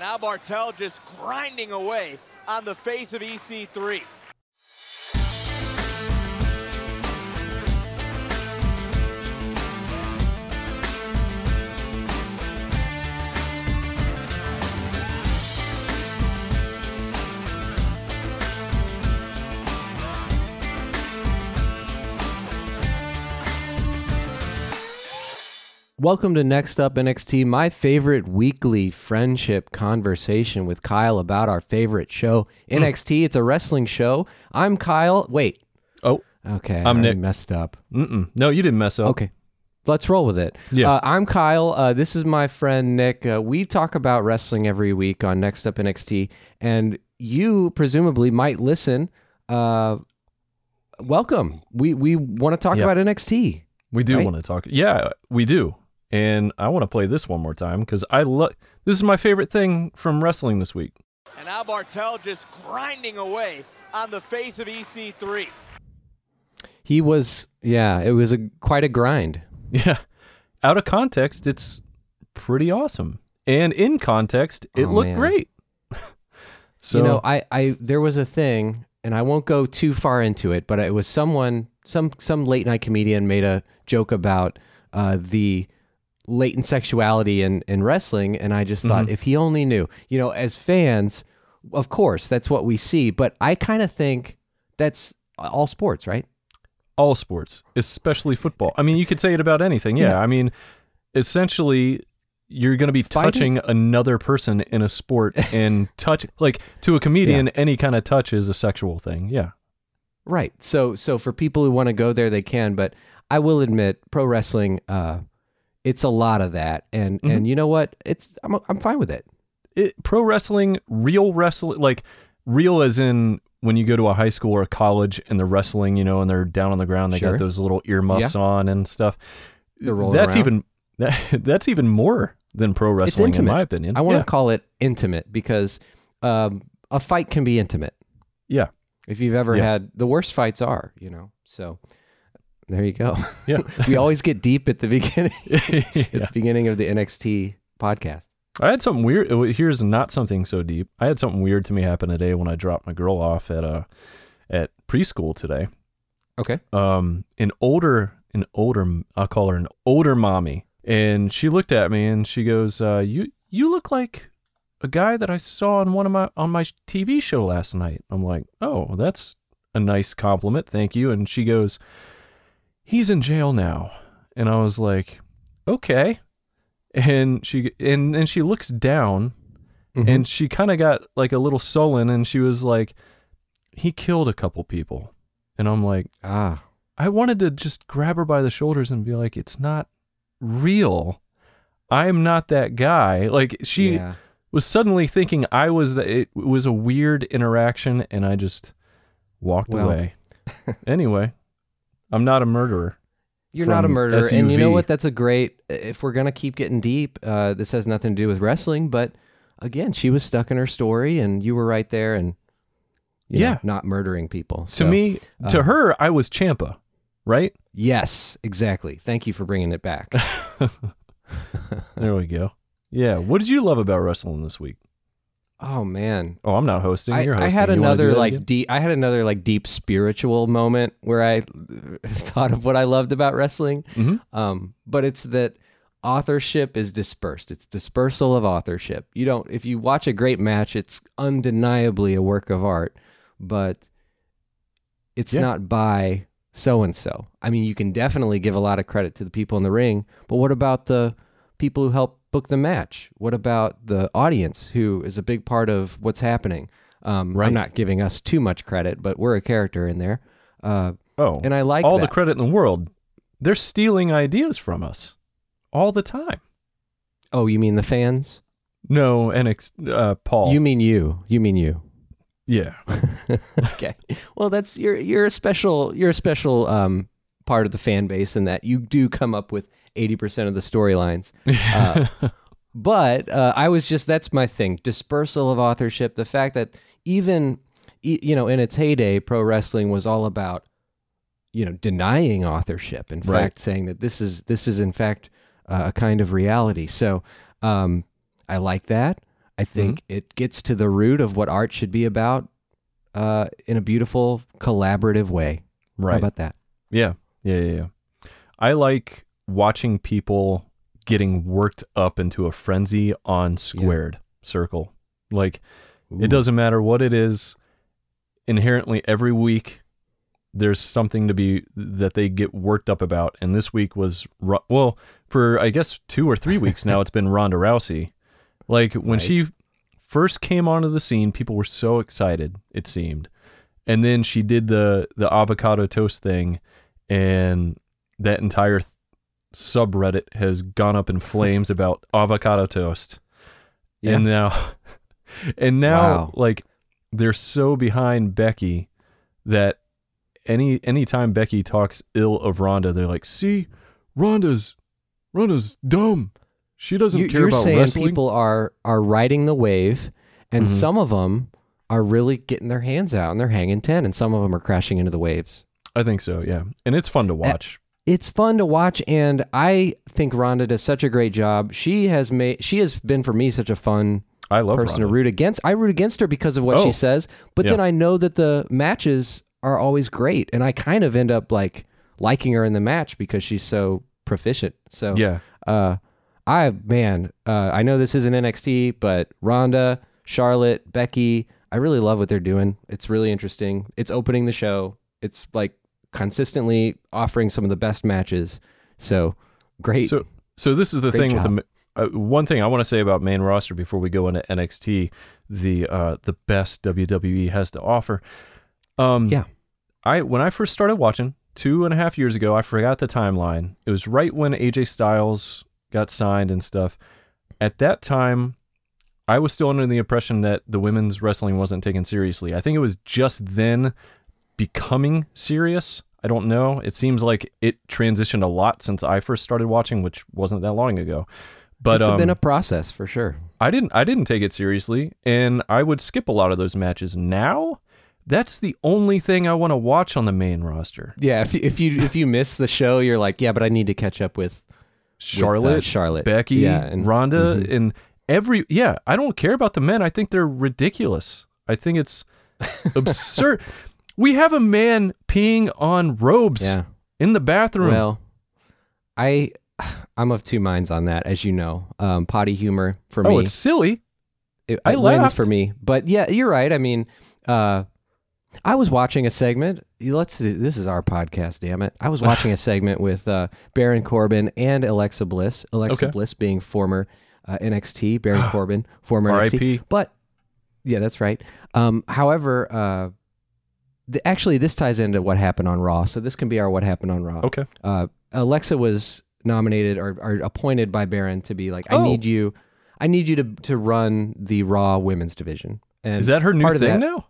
Now Barthel just grinding away on the face of EC3. Welcome to Next Up NXT, my favorite weekly friendship conversation with Kyle about our favorite show, NXT. It's a wrestling show. I'm Kyle. Wait. Oh, Okay. I'm I Nick. messed up. mm-mm. no, you didn't mess up. Okay. Let's roll with it. Yeah. Uh, I'm Kyle. Uh, this is my friend Nick. Uh, we talk about wrestling every week on Next Up NXT, and you presumably might listen. Uh, welcome. We we want to talk about NXT. We do Right? want to talk. Yeah, we do. And I want to play this one more time because I love. This is my favorite thing from wrestling this week. And now Barthel just grinding away on the face of E EC3. He was, yeah, it was a quite a grind. Yeah, out of context, it's pretty awesome, and in context, it Oh, looked man. great. so you know, I, I there was a thing, and I won't go too far into it, but it was someone, some some late night comedian made a joke about uh, the latent sexuality in in wrestling, and I just thought if he only knew, you know, as fans, of course that's what we see, but I kind of think that's all sports, right? all sports, especially football. I mean, you could say it about anything. Yeah, Yeah. I mean, essentially, you're going to be Fighting? touching another person in a sport, and touch like to a comedian, any kind of touch is a sexual thing. Yeah. Right. So so for people who want to go there, they can. But I will admit, pro wrestling, uh, it's a lot of that, and Mm-hmm. and you know what? It's I'm I'm fine with it. it, pro wrestling, real wrestling, like real as in when you go to a high school or a college and they're wrestling, you know, and they're down on the ground, they Sure. got those little earmuffs on and stuff. They're rolling that's around. even that, that's even more than pro wrestling, in my opinion. I want yeah. to call it intimate because um, a fight can be intimate. yeah, If you've ever Yeah. had the worst fights are, you know. So there you go. yeah, we always get deep at the beginning at yeah. the beginning of the NXT podcast. I had something weird. Here's not something so deep. I had something weird to me happen today when I dropped my girl off at uh at preschool today. Okay. um an older an older I'll call her an older mommy and she looked at me and she goes uh you you look like a guy that I saw on one of my on my TV show last night. I'm like, "Oh, that's a nice compliment. Thank you." And she goes, "He's in jail now." And I was like, "Okay." And she and then she looks down Mhm. and she kind of got like a little sullen and she was like, "He killed a couple people." And I'm like, ah, I wanted to just grab her by the shoulders and be like, it's not real. I'm not that guy. Like she yeah. was suddenly thinking I was the it was a weird interaction and I just walked Well. away. anyway, I'm not a murderer. You're not a murderer, and you know what? That's a great. If we're gonna keep getting deep, uh, this has nothing to do with wrestling, but again, she was stuck in her story, and you were right there, and you know, Yeah. not murdering people. To So, me, uh, to her, I was Ciampa, right? yes, exactly. Thank you for bringing it back. There we go. Yeah. What did you love about wrestling this week? Oh man, Oh, I'm not hosting. I, You're I had You another like deep. I had another like deep spiritual moment where I thought of what I loved about wrestling. Mhm. Um, but it's that authorship is dispersed. It's dispersal of authorship. You don't. If you watch a great match, it's undeniably a work of art, but it's Yeah. not by so and so. I mean, you can definitely give a lot of credit to the people in the ring, but what about the people who help book the match? What about the audience who is a big part of what's happening? Um, Right. I'm not giving us too much credit, but we're a character in there. Uh, Oh, and I like all that. the credit in the world. They're stealing ideas from us all the time. oh, you mean the fans? No, and ex- uh, Paul. You mean you? You mean you? yeah, okay. Well, that's you're you're a special you're a special um, part of the fan base in that you do come up with eighty percent of the storylines. Uh, but uh, I was just that's my thing: dispersal of authorship. The fact that even you know in its heyday, pro wrestling was all about you know denying authorship. In Right. fact, saying that this is this is in fact uh, a kind of reality. So um, I like that. I think it gets to the root of what art should be about uh, in a beautiful, collaborative way. Right. How about that? Yeah, yeah, yeah, yeah. I like watching people getting worked up into a frenzy on squared circle. Like Ooh. it doesn't matter what it is. Inherently, every week there's something to be that they get worked up about, and this week was well for I guess two or three weeks now. it's been Ronda Rousey. Like when Right. she first came onto the scene, people were so excited. It seemed, and then she did the the avocado toast thing, and that entire th- subreddit has gone up in flames about avocado toast. Yeah. And now, and now, Wow. like they're so behind Becky that any anytime Becky talks ill of Ronda, they're like, "See, Ronda's Ronda's dumb. She doesn't You- care you're about saying wrestling." people are are riding the wave, and Mhm. some of them are really getting their hands out and they're hanging ten, and some of them are crashing into the waves. I think so, yeah, and it's fun to watch. It's fun to watch, and I think Ronda does such a great job. She has made she has been for me such a fun I love person to root against. I root against her because of what Oh. she says, but Yeah. then I know that the matches are always great, and I kind of end up like liking her in the match because she's so proficient. So Yeah, uh, I man, uh, I know this isn't NXT, but Ronda, Charlotte, Becky, I really love what they're doing. It's really interesting. It's opening the show. It's like consistently offering some of the best matches. So great. So, so this is the Great thing with the uh, one thing I want to say about main roster before we go into NXT, the uh, the best WWE has to offer. Um, Yeah. I when I first started watching two and a half years ago, I forgot the timeline. It was right when AJ Styles got signed and stuff. At that time, I was still under the impression that the women's wrestling wasn't taken seriously. I think it was just then becoming serious. I don't know. It seems like it transitioned a lot since I first started watching, which wasn't that long ago. But it's um, been a process for sure. I didn't I didn't take it seriously, and I would skip a lot of those matches. Now, that's the only thing I want to watch on the main roster. Yeah, if you, if you if you miss the show, you're like, yeah, but I need to catch up with with, uh, Charlotte, Charlotte, Becky, yeah, and Ronda, Mhm. and every yeah. I don't care about the men. I think they're ridiculous. I think it's absurd. We have a man peeing on robes yeah. in the bathroom. Well, I I'm of two minds on that, as you know. Um, potty humor for me. oh, me, it's silly. it, I wins laughed. for me. But yeah, you're right. I mean, uh, I was watching a segment. Let's. see, This is our podcast. Damn it! I was watching a segment with uh, Baron Corbin and Alexa Bliss. Alexa Okay. Bliss being former uh, NXT, Baron Corbin former NXT. R.I.P.. But yeah, that's right. Um, however, uh, the, actually, this ties into what happened on Raw. So this can be our what happened on Raw. Okay. Uh, Alexa was nominated or, or appointed by Baron to be like, I Oh. need you, I need you to to run the Raw Women's division. And Is that her new part of thing that- now?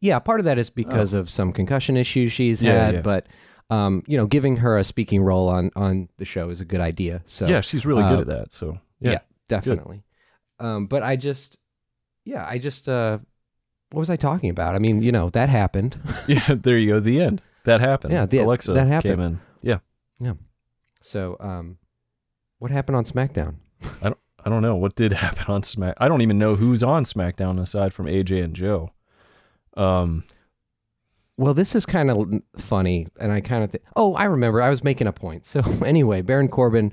yeah, part of that is because of some concussion issues she's Yeah, had, yeah. but um, you know, giving her a speaking role on on the show is a good idea. So yeah, she's really uh, good at that. So yeah. yeah, definitely. Um, but I just, yeah, I just, uh, what was I talking about? I mean, you know, that happened. Yeah, there you go. The end. That happened. Yeah, the- Alexa that happened. came in. Yeah. Yeah. So, um, what happened on SmackDown? I don't I don't know what did happen on Smack. I don't even know who's on SmackDown aside from AJ and Joe. Um. Well, this is kind of funny, and I kind of think, oh, I remember. I was making a point. So anyway, Baron Corbin,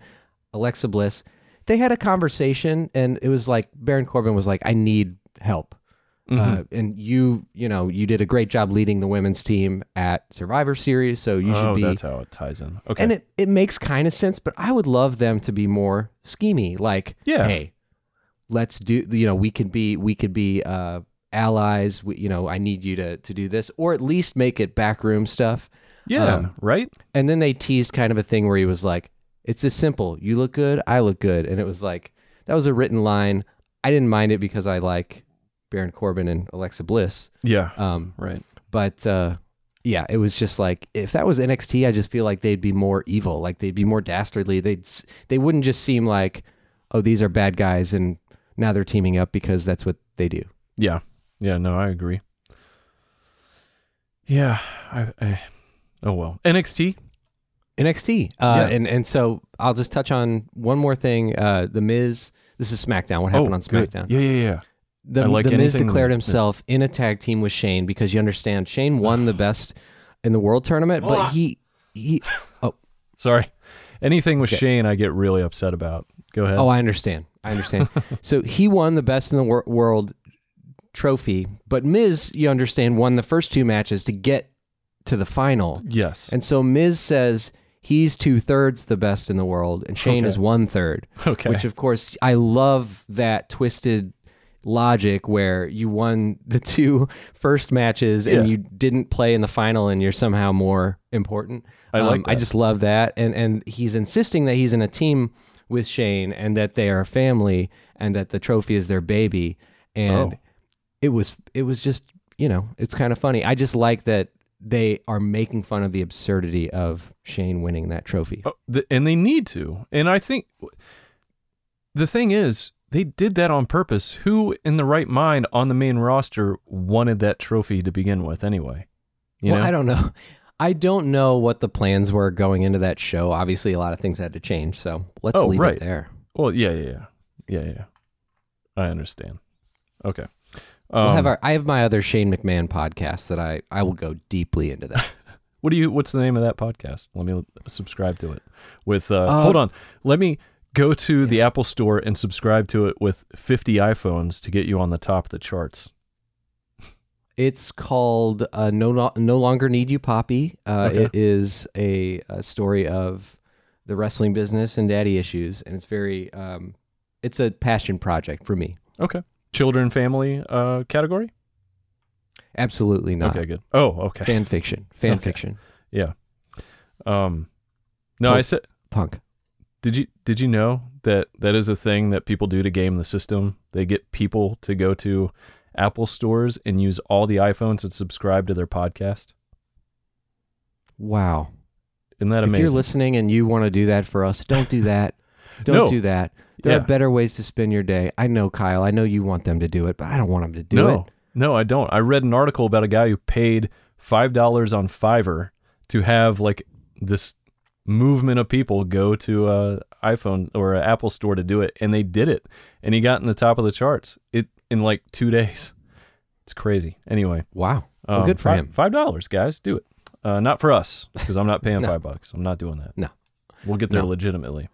Alexa Bliss, they had a conversation, and it was like Baron Corbin was like, "I need help," mhm. uh, and you, you know, you did a great job leading the women's team at Survivor Series, so you should oh, be. that's how it ties in. Okay. And it it makes kind of sense, but I would love them to be more schemy. Like, Yeah. hey, let's do. You know, we could be we could be uh, allies. We, you know, I need you to to do this, or at least make it backroom stuff. yeah. um, right. And then they teased kind of a thing where he was like, "It's as simple. You look good, I look good," and it was like that was a written line. I didn't mind it because I like Baron Corbin and Alexa Bliss. Yeah. Um, Right. but uh, yeah, it was just like if that was NXT, I just feel like they'd be more evil, like they'd be more dastardly. They'd they wouldn't just seem like, oh, these are bad guys, and now they're teaming up because that's what they do. Yeah. Yeah. No, I agree. Yeah. I. I oh well. NXT. NXT, uh, Yeah. and and so I'll just touch on one more thing. Uh, the Miz, This is SmackDown. What happened oh, on good. SmackDown? Yeah, yeah, yeah. The, like the Miz declared himself in a tag team with Shane because you understand Shane won the best in the world tournament, but he he. Oh, Sorry. Anything with Okay. Shane, I get really upset about. Go ahead. oh, I understand. I understand. so he won the best in the wor- world trophy, but Miz, you understand, won the first two matches to get to the final. yes. And so Miz says he's two thirds the best in the world, and Shane Okay. is one third. okay. Which, of course, I love that twisted logic where you won the two first matches and Yeah. you didn't play in the final, and you're somehow more important. Um, I like I just love that, and and he's insisting that he's in a team with Shane and that they are a family and that the trophy is their baby, and Oh. it was it was just you know it's kind of funny. I just like that they are making fun of the absurdity of Shane winning that trophy. Oh, the, and they need to. And I think the thing is, they did that on purpose. Who in the right mind on the main roster wanted that trophy to begin with anyway? You well, know? I don't know. I don't know what the plans were going into that show. Obviously, a lot of things had to change, so let's Oh, leave right. it there. Well, yeah, yeah, yeah. Yeah, yeah. I understand. Okay. we'll Um, have our. I have my other Shane McMahon podcast that I I will go deeply into that. What do you? What's the name of that podcast? Let me subscribe to it. With uh, Uh, hold on, let me go to the Apple Store and subscribe to it with 50 iPhones to get you on the top of the charts. It's called uh, "No Lo- No Longer Need You, Poppy." Uh, Okay. It is a, a story of the wrestling business and daddy issues, and it's very. Um, it's a passion project for me. Okay, children, family uh, category. Absolutely not. Okay, good. Oh, okay. Fan fiction. Fan Okay. fiction. Yeah. Um, no, Cool. I said. Punk. Did you did you know that that is a thing that people do to game the system? They get people to go to Apple stores and use all the iPhones and subscribe to their podcast. Wow. Isn't that amazing? if you're listening and you want to do that for us, don't do that. Don't No. do that. There Yeah. are better ways to spend your day. I know, Kyle. I know you want them to do it, but I don't want them to do no, it. no, I don't. I read an article about a guy who paid five dollars on Fiverr to have like this movement of people go to a iPhone or an Apple store to do it, and they did it, and he got in the top of the charts it in like two days. It's crazy. Anyway, Wow. Well, um, good for fi- him. Five dollars, guys, do it. Uh, not for us because I'm not paying No. five bucks. I'm not doing that. No. we'll get there No. legitimately.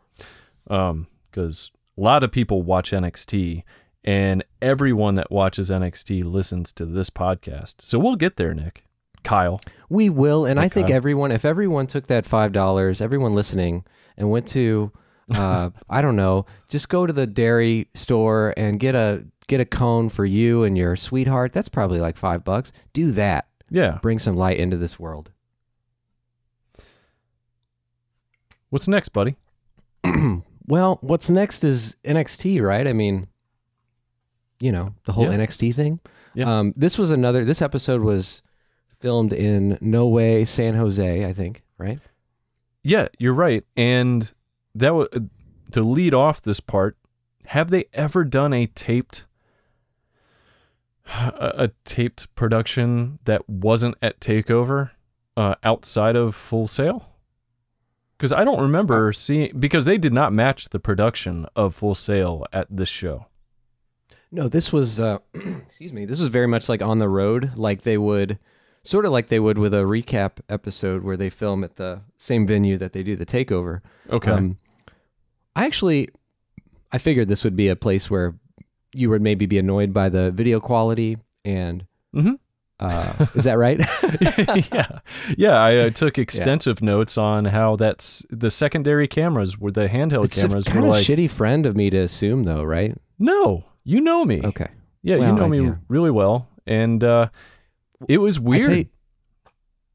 Um, because a lot of people watch NXT, and everyone that watches NXT listens to this podcast. So we'll get there, Nick. Kyle. We will, and I think everyone, if everyone took that five dollars, everyone listening, and went to, uh, I don't know, just go to the dairy store and get a get a cone for you and your sweetheart. That's probably like five bucks. Do that. Yeah. Bring some light into this world. What's next, buddy? Well, what's next is NXT, right? I mean, you know, the whole Yeah. NXT thing. Yeah. Um, this was another. This episode was filmed in No Way, San Jose, I think. Right? Yeah, you're right. And that was to lead off this part. Have they ever done a taped a, a taped production that wasn't at Takeover uh, outside of Full Sail? Because I don't remember seeing because they did not match the production of Full Sail at this show. No, this was. Uh, excuse me. This was very much like on the road, like they would, sort of like they would with a recap episode where they film at the same venue that they do the takeover. Okay. Um, I actually, I figured this would be a place where you would maybe be annoyed by the video quality and. Mhm. Uh, is that right? yeah, yeah. I uh, took extensive notes on how that's the secondary cameras were the handheld it's a cameras kind were of like. shitty friend of me to assume, though, right? No, you know me. Okay. Yeah, Well, you know I- me yeah. really well, and uh, it was weird. you-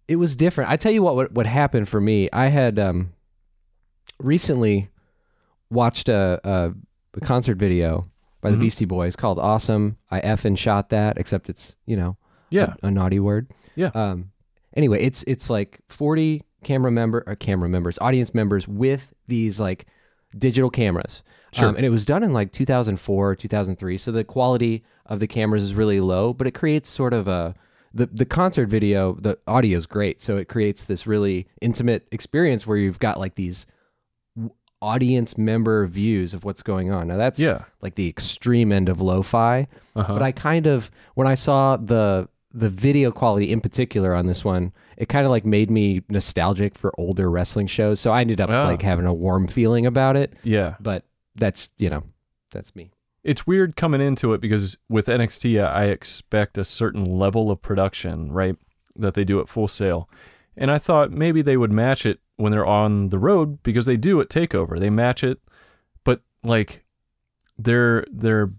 it was different. I tell you what, what, what happened for me. I had um, recently watched a, a, a concert video by the Mhm. Beastie Boys called "Awesome." I effing shot that, except it's you know yeah, a, a naughty word. Yeah. Um. Anyway, it's it's like forty camera member or camera members, audience members with these like digital cameras. Sure. Um, and it was done in like 2004 or 2003, so the quality of the cameras is really low, but it creates sort of a the the concert video. The audio is great, so it creates this really intimate experience where you've got like these audience member views of what's going on. Now that's Yeah. like the extreme end of lo-fi, Uh-huh. but I kind of when I saw the the video quality in particular on this one, it kind of like made me nostalgic for older wrestling shows. So I ended up Ah. like having a warm feeling about it. yeah. But that's you know, that's me. It's weird coming into it because with NXT, I expect a certain level of production, right? That they do at Full Sail. And I thought maybe they would match it when they're on the road because they do at Takeover. They match it, but like their their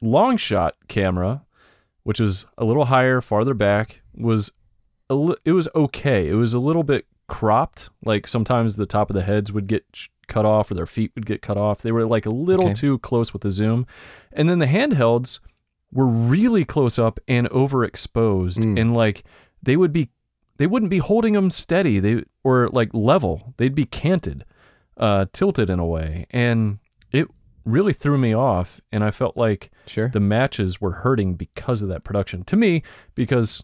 long shot camera, which was a little higher, farther back, was a li- it was okay. It was a little bit cropped. Like sometimes the top of the heads would get cut off or their feet would get cut off. They were like a little Okay. too close with the zoom. And then the handhelds were really close up and overexposed Mm. and like they would be they wouldn't be holding them steady. They or like level. They'd be canted, uh tilted in a way. And it really threw me off and I felt like Sure. the matches were hurting because of that production. To me, because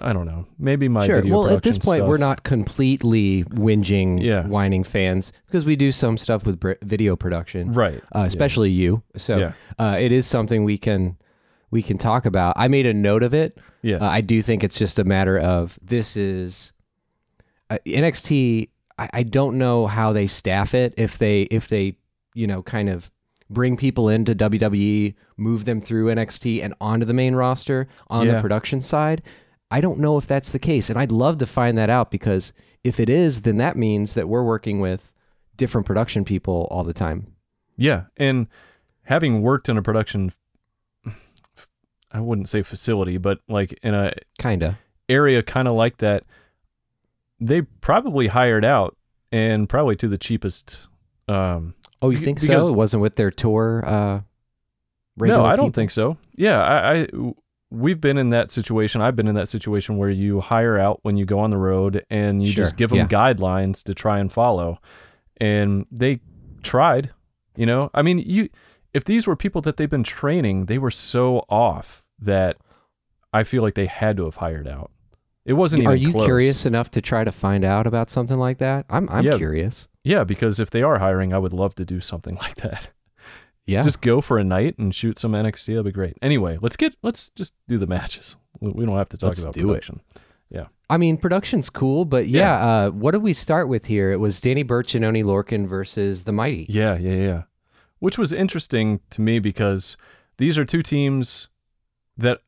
I don't know, maybe my sure. Well, at this point, stuff- we're not completely whinging, Yeah. whining fans because we do some stuff with br- video production, right. uh, especially you. So Yeah. uh, it is something we can we can talk about. I made a note of it. Yeah, Uh, I do think it's just a matter of this is uh, NXT. I, I don't know how they staff it. If they if they you know kind of bring people into WWE, move them through NXT and onto the main roster on Yeah. the production side. I don't know if that's the case, and I'd love to find that out because if it is, then that means that we're working with different production people all the time. yeah, and having worked in a production, I wouldn't say facility, but like in a Kinda. area kind of like that, they probably hired out and probably to the cheapest. Um, Oh, you think because- so? It wasn't with their tour. Uh, no, I don't people? think so. Yeah, I, I we've been in that situation. I've been in that situation where you hire out when you go on the road and you just give them yeah. guidelines to try and follow, and they tried. You know, I mean, you if these were people that they've been training, they were so off that I feel like they had to have hired out. It wasn't even. Are you close. curious enough to try to find out about something like that? I'm I'm Yeah. curious. Yeah, because if they are hiring, I would love to do something like that. Yeah. Just go for a night and shoot some NXT. That'd be great. Anyway, let's get let's just do the matches. We don't have to talk Let's about do it. production. I mean, production's cool, but yeah, uh, what did we start with here? It was Danny Burch and Oni Lorcan versus the Mighty. Yeah, yeah, yeah. Which was interesting to me because these are two teams that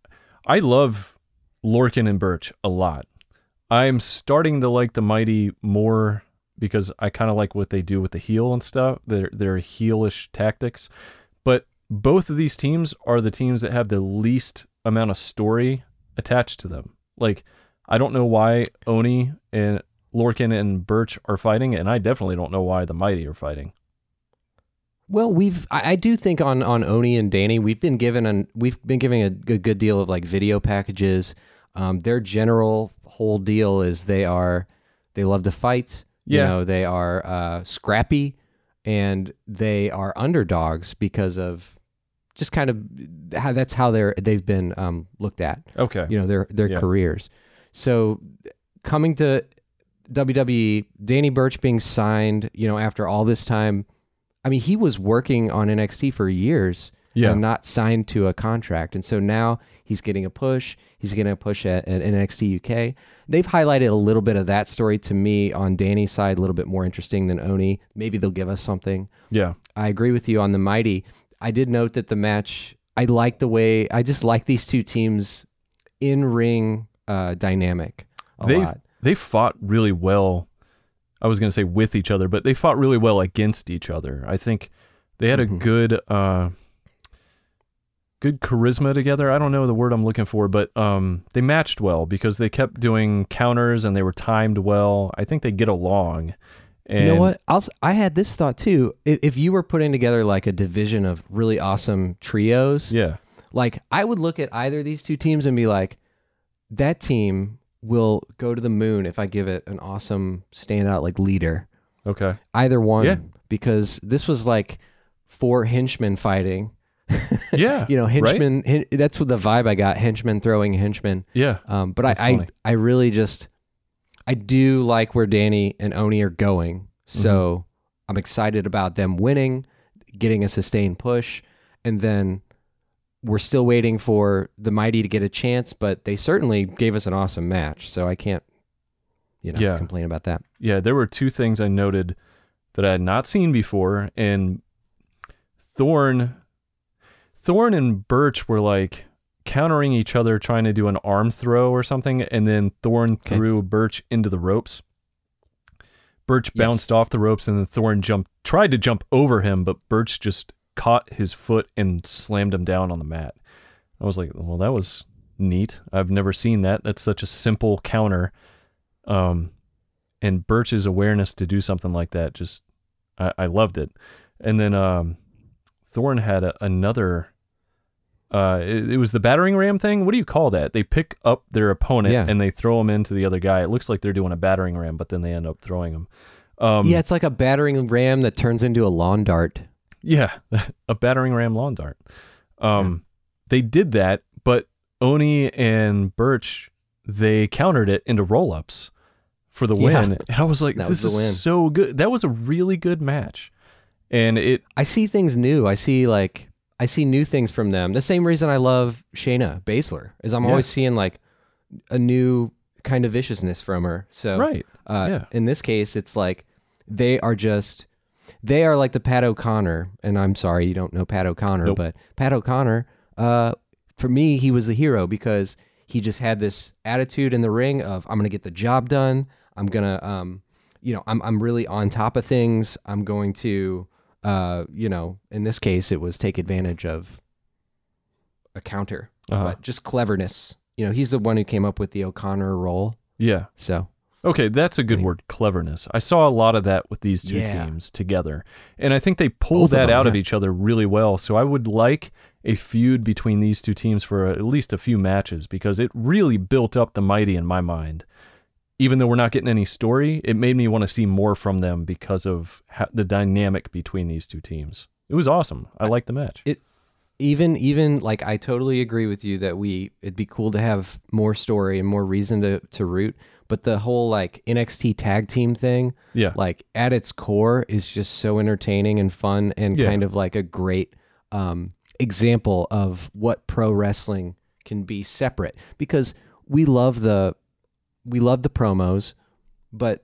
I love Lorcan and Burch a lot. I'm starting to like the Mighty more because I kind of like what they do with the heel and stuff. Their their heelish tactics. But both of these teams are the teams that have the least amount of story attached to them. Like I don't know why Oni and Lorcan and Burch are fighting, and I definitely don't know why the Mighty are fighting. Well, we've I, I do think on on Oni and Danny, we've been given an we've been giving a, good good deal of like video packages. Um, their general whole deal is they are they love to fight. You know, they are uh, scrappy and they are underdogs because of just kind of how that's how they're they've been um, looked at. Okay. you know their their Yeah. careers. So coming to WWE, Danny Burch being signed, you know, after all this time, I mean, he was working on NXT for years Yeah. and not signed to a contract, and so now he's getting a push. He's getting a push at, at NXT UK. They've highlighted a little bit of that story to me on Danny's side, a little bit more interesting than Oni. Maybe they'll give us something. Yeah. I agree with you on the mighty. I did note that the match. I like the way. I just like these two teams in ring uh, dynamic a They lot. they fought really well. I was going to say with each other, but they fought really well against each other. I think they had a Mhm. good uh good charisma together. I don't know the word I'm looking for, but um they matched well because they kept doing counters and they were timed well. I think they get along. And you know what? I'll, I had this thought too. If, if you were putting together like a division of really awesome trios, Yeah. like I would look at either of these two teams and be like, that team will go to the moon if I give it an awesome standout like leader. Okay. Either one, Yeah. because this was like four henchmen fighting. Yeah. you know, right? hen- that's what the vibe I got. Henchmen throwing henchmen. Yeah. Um, but I, I. I really just, I do like where Danny and Oni are going. So I'm excited about them winning, getting a sustained push, and then we're still waiting for the mighty to get a chance, but they certainly gave us an awesome match. So I can't, you know, Yeah. complain about that. Yeah, there were two things I noted that I had not seen before, and Thorne, Thorne and Burch were like countering each other, trying to do an arm throw or something, and then Thorne Okay. threw Burch into the ropes. Burch Yes. bounced off the ropes, and then Thorne jumped, tried to jump over him, but Burch just caught his foot and slammed him down on the mat. I was like, well, that was neat. I've never seen that. That's such a simple counter. Um, and Burch's awareness to do something like that just I, I loved it. And then um, Thorne had a, another. Uh, it, it was the battering ram thing. What do you call that? They pick up their opponent Yeah. and they throw him into the other guy. It looks like they're doing a battering ram, but then they end up throwing him. Um, yeah, it's like a battering ram that turns into a lawn dart. yeah, a battering ram lawn dart. Um, they did that, but Oni and Burch they countered it into roll ups for the Yeah. win, and I was like, That "This was is so good." That was a really good match, and it I see things new. I see like I see new things from them. The same reason I love Shayna Baszler is I'm Yeah. always seeing like a new kind of viciousness from her. So right. uh, yeah. in this case, it's like they are just they are like the Pat O'Connor. And I'm sorry you don't know Pat O'Connor, Nope. but Pat O'Connor, uh, for me, he was the hero because he just had this attitude in the ring of I'm gonna get the job done. I'm gonna um, you know, I'm I'm really on top of things. I'm going to uh, you know, in this case it was take advantage of a counter. Uh-huh. But just cleverness. You know, he's the one who came up with the O'Connor roll. Yeah. So Okay, that's a good word, cleverness. I saw a lot of that with these two Yeah. teams together. And I think they pulled Both of that them, out of each other really well. So I would like a feud between these two teams for at least a few matches because it really built up the mighty in my mind. Even though we're not getting any story, it made me want to see more from them because of the dynamic between these two teams. It was awesome. I liked the match. It- even even like I totally agree with you that we it'd be cool to have more story and more reason to to root. But the whole like NXT tag team thing, yeah. like at its core, is just so entertaining and fun and Yeah. kind of like a great um, example of what pro wrestling can be separate. Because we love the we love the promos, but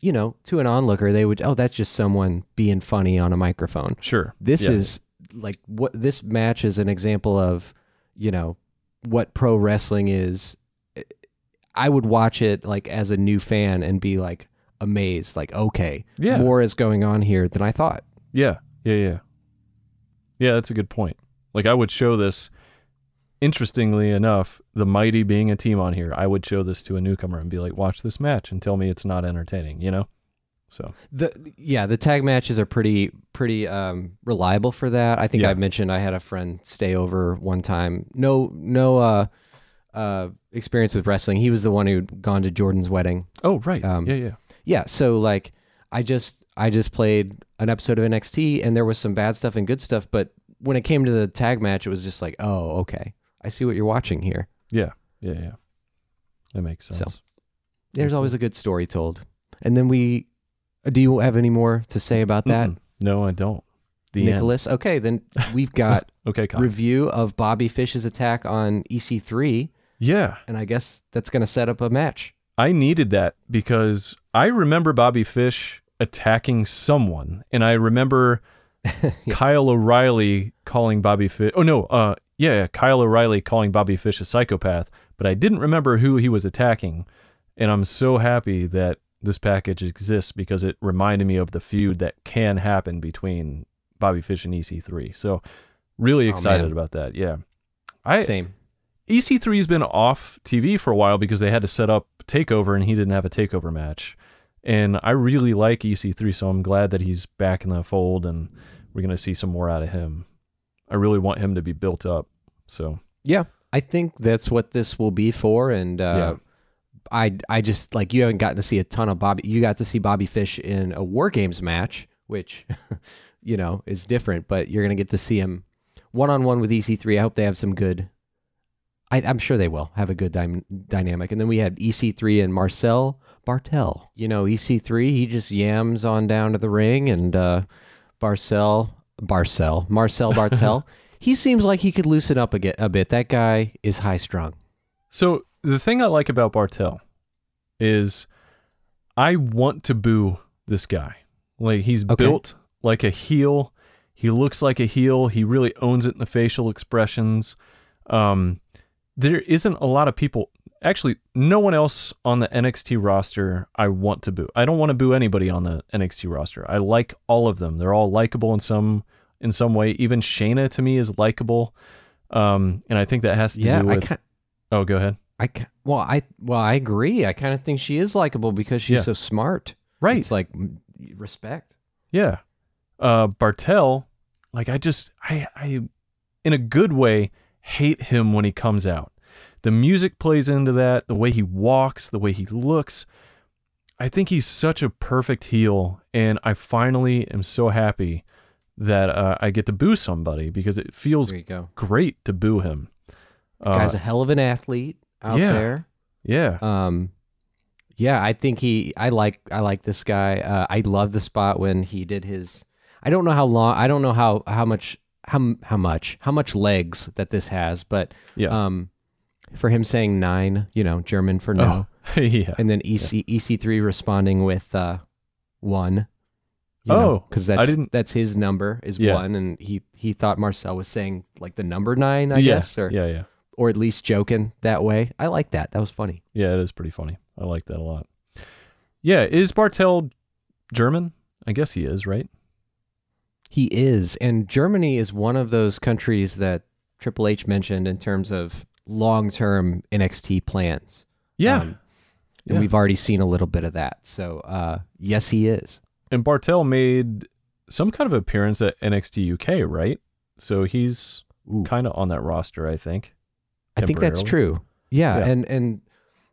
you know, to an onlooker, they would oh that's just someone being funny on a microphone Sure. this Yeah. is like what this match is an example of you know what pro wrestling is i would watch it like as a new fan and be like amazed like okay Yeah. more is going on here than i thought Yeah, yeah, yeah. Yeah, that's a good point. Like I would show this interestingly enough, the mighty being a team on here, I would show this to a newcomer and be like, watch this match and tell me it's not entertaining, you know? So the yeah the tag matches are pretty pretty um reliable for that i think Yeah. i mentioned i had a friend stay over one time no no uh uh experience with wrestling he was the one who'd gone to jordan's wedding Oh right. Um, yeah, yeah. yeah so like i just i just played an episode of nxt and there was some bad stuff and good stuff but when it came to the tag match it was just like oh okay i see what you're watching here Yeah. Yeah, yeah. That makes sense. So, there's always a good story told and then we uh, do you have any more to say about that Mm-mm. No, I don't. The end. nicholas okay then we've got Okay, Kyle. review of bobby fish's attack on ec3 yeah. and i guess that's going to set up a match I needed that because I remember Bobby Fish attacking someone, and I remember Kyle O'Reilly calling Bobby Fish. Oh no, uh, yeah, Kyle O'Reilly calling Bobby Fish a psychopath, but I didn't remember who he was attacking, and I'm so happy that this package exists because it reminded me of the feud that can happen between Bobby Fish and EC3. So really Oh, excited man. about that. Yeah. I, same EC3's been off TV for a while because they had to set up Takeover and he didn't have a Takeover match. And I really like EC3, so I'm glad that he's back in the fold and we're going to see some more out of him. I really want him to be built up. So, Yeah, I think that's what this will be for, and uh, I I just like you haven't gotten to see a ton of Bobby. You got to see Bobby Fish in a War Games match, which you know is different, but you're gonna get to see him one on one with EC3. I hope they have some good I, I'm sure they will have a good dy- dynamic. And then we had EC3 and Marcel Barthel. You know, EC3, he just yams on down to the ring, and uh, Barcel, Barcel, Marcel Barthel, he seems like he could loosen up a, get, a bit. That guy is high strung. So the thing I like about Barthel is I want to boo this guy. Like he's Okay. built like a heel. He looks like a heel. He really owns it in the facial expressions. Um, there isn't a lot of people. Actually, no one else on the NXT roster I want to boo. I don't want to boo anybody on the NXT roster. I like all of them. They're all likable in some in some way. Even Shayna to me is likable. Um, and I think that has to Yeah, do I with. can oh, go ahead. I ca well, I well, I agree. I kind of think she is likable because she's Yeah. so smart. Right. It's like mm, respect. Yeah. Uh Barthel, like I just I I in a good way hate him when he comes out. The music plays into that, the way he walks, the way he looks. I think he's such a perfect heel and I finally am so happy that uh, I get to boo somebody because it feels There you go. great to boo him. Uh, Guy's a hell of an athlete out yeah. there. yeah. Um, yeah, I think he. I like. I like this guy. Uh, I love the spot when he did his. I don't know how long. I don't know how how much how how much how much legs that this has, but Yeah. um, for him saying nine, you know, German for no, Oh, yeah. and then EC EC three responding with uh one. Oh, because that's that's his number is Yeah. one, and he he thought Marcel was saying like the number nine, I yeah. guess, or yeah, yeah. or at least joking that way. I like that. That was funny. Yeah, it is pretty funny. I like that a lot. Yeah, is Barthel German? I guess he is, right? He is, and Germany is one of those countries that Triple H mentioned in terms of long-term NXT plans. Yeah. Um, and Yeah. we've already seen a little bit of that. So, uh, yes, he is. and Barthel made some kind of appearance at NXT UK, right? So he's kind of on that roster, I think. I think that's true. Yeah, Yeah. and and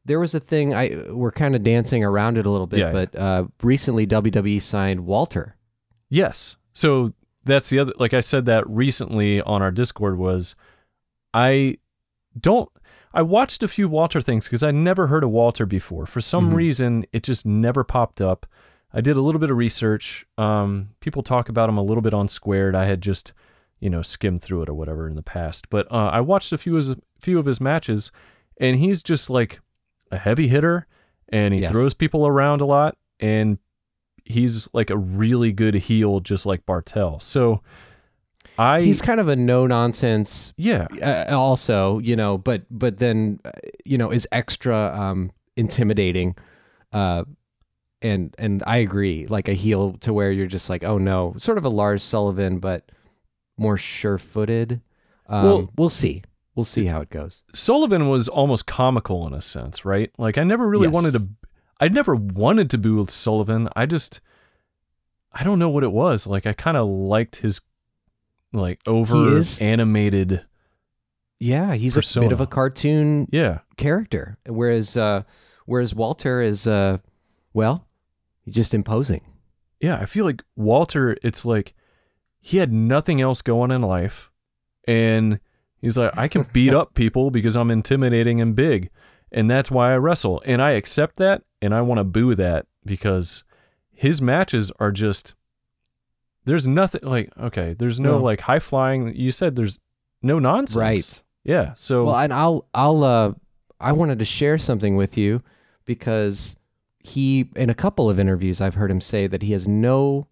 there was a thing I we're kind of dancing around it a little bit, yeah. but uh, recently WWE signed Walter. Yes. So that's the other like I said that recently on our Discord was I don't I watched a few Walter things because I never heard of Walter before. For some Mhm. reason, it just never popped up. I did a little bit of research. Um, people talk about him a little bit on Squared. I had just, you know, skimmed through it or whatever in the past. But uh, I watched a few of his, few of his matches, and he's just like a heavy hitter, and he Yes. throws people around a lot, and he's like a really good heel, just like Barthel. So I, He's kind of a no nonsense. yeah, Uh, also, you know, but but then uh, you know is extra um, intimidating. Uh, and and I agree, like a heel to where you're just like, oh no, sort of a Lars Sullivan, but more sure-footed. Um, Well- we'll see. We'll see how it goes. Sullivan was almost comical in a sense, right? Like I never really Yes. wanted to I never wanted to boo Sullivan. I just I don't know what it was. Like I kind of liked his like over is- animated. Yeah, he's a bit of a cartoon Yeah. character, whereas uh, whereas Walter is uh, well, he's just imposing. Yeah, I feel like Walter it's like he had nothing else going in life and he's like I can beat up people because I'm intimidating and big and that's why I wrestle and I accept that and I want to boo that because his matches are just there's nothing like okay there's no No. like high flying you said there's no nonsense Right. yeah so Well, and I'll I'll uh I wanted to share something with you because he in a couple of interviews I've heard him say that he has no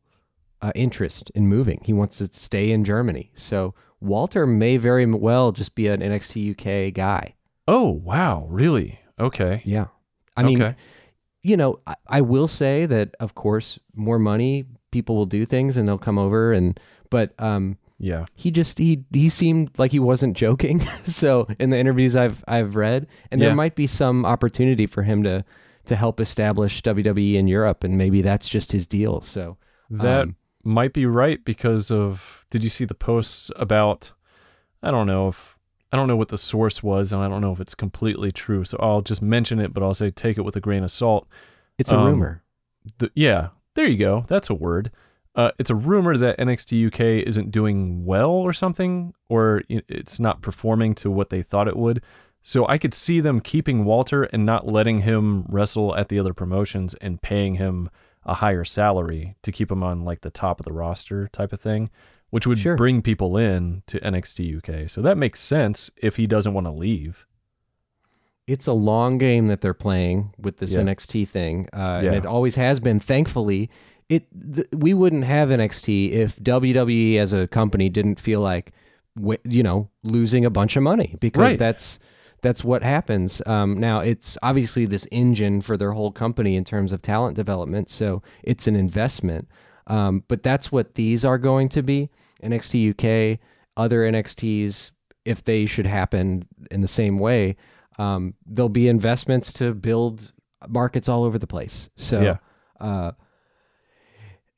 uh, interest in moving. He wants to stay in Germany. So Walter may very well just be an NXT UK guy. oh wow really okay Yeah. I mean, okay you know, I, I will say that of course more money people will do things and they'll come over and but um yeah he just he he seemed like he wasn't joking so in the interviews i've i've read and Yeah. there might be some opportunity for him to to help establish wwe in europe and maybe that's just his deal so That um, might be right because of did you see the posts about I don't know if I don't know what the source was and I don't know if it's completely true. So I'll just mention it but I'll say take it with a grain of salt. it's a um, rumor The, yeah, there you go. That's a word. Uh, it's a rumor that NXT UK isn't doing well or something or it's not performing to what they thought it would. So I could see them keeping Walter and not letting him wrestle at the other promotions and paying him a higher salary to keep him on like the top of the roster type of thing, which would Sure. bring people in to NXT UK. So that makes sense if he doesn't want to leave. It's a long game that they're playing with this Yeah. NXT thing, uh, Yeah. and it always has been. Thankfully, it th- we wouldn't have NXT if WWE as a company didn't feel like, you know, losing a bunch of money because Right. that's that's what happens. Um, now it's obviously this engine for their whole company in terms of talent development, so it's an investment. Um, but that's what these are going to be. NXT UK, other NXTs, if they should happen in the same way, um, there'll be investments to build markets all over the place. So, Yeah. uh,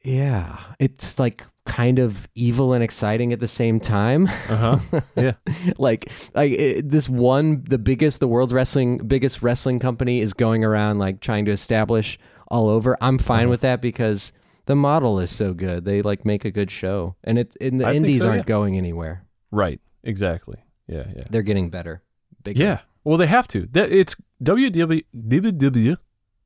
yeah, it's like kind of evil and exciting at the same time. Uh huh. yeah. like, like it, this one, the biggest, the world's wrestling biggest wrestling company is going around like trying to establish all over. I'm fine Uh-huh. with that because the model is so good. They like make a good show, and it and the I indies so, aren't yeah. going anywhere. Right. Exactly. Yeah. Yeah. They're getting better. Bigger. Yeah. Well, they have to. That it's WW. WW.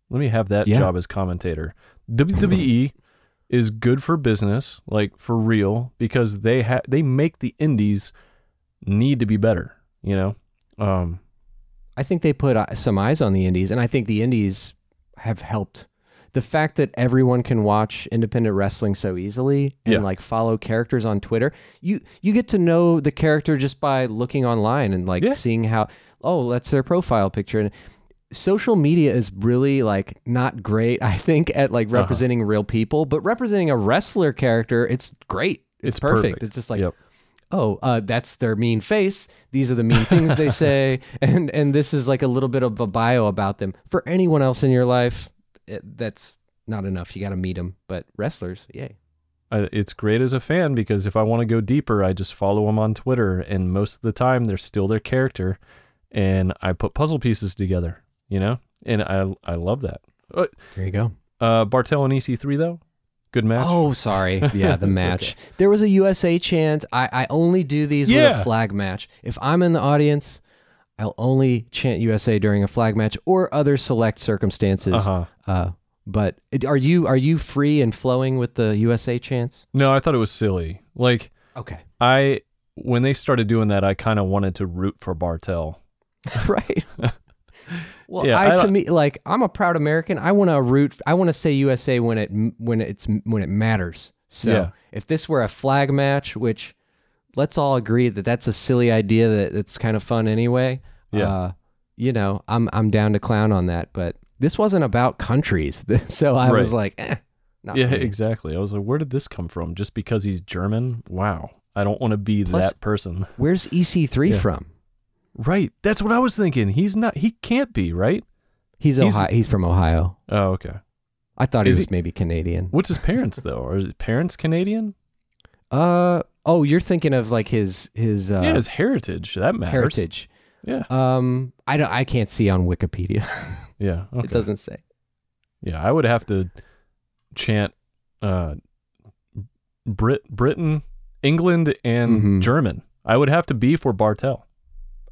Let me have that Yeah. job as commentator. WWE is good for business, like for real, because they ha- they make the indies need to be better. You know. Um. I think they put uh, some eyes on the indies, and I think the indies have helped. The fact that everyone can watch independent wrestling so easily and Yeah. like follow characters on Twitter, you you get to know the character just by looking online and like Yeah. seeing how oh that's their profile picture and social media is really like not great I think at like Uh-huh. representing real people, but representing a wrestler character, it's great. It's, It's perfect. perfect. It's just like Yep. oh, uh, that's their mean face. These are the mean things they say, and and this is like a little bit of a bio about them. For anyone else in your life, it, that's not enough. You got to meet them. But wrestlers, yay. I, it's great as a fan because if I want to go deeper, I just follow them on Twitter, and most of the time they're still their character, and I put puzzle pieces together. You know, and I I love that. Uh, There you go. uh Barthel and EC3 though, good match. Oh, sorry. Yeah, the match. There was a USA chant. I, I only do these with a flag match. If I'm in the audience, I'll only chant USA during a flag match or other select circumstances. Uh-huh. Uh, but it- are you are you free and flowing with the USA chants? No, I thought it was silly. Like Okay. I when they started doing that, I kind of wanted to root for Barthel. right. Well, Yeah, I, I to me like I'm a proud American. I want to root. I want to say USA when it when it's when it matters. So Yeah. if this were a flag match, which let's all agree that that's a silly idea that it's kind of fun anyway. Yeah. Uh, you know, I'm I'm down to clown on that, but this wasn't about countries, so I was like, eh, not yeah, exactly. I was like, where did this come from? Just because he's German? Wow. I don't want to be Plus- that person. Where's EC3 Yeah. from? Right. That's what I was thinking. He's not. He can't be right. He's He's- Ohio. He's from Ohio. Oh, okay. I thought he was he- maybe Canadian. What's his parents though? Are his parents Canadian? Uh oh, you're thinking of like his his uh, yeah, his heritage. That matters. heritage. Yeah. Um, I don't. I can't see on Wikipedia. Yeah. Okay. It doesn't say. Yeah, I would have to chant uh Brit Britain, England and Mhm. German. I would have to be for Barthel.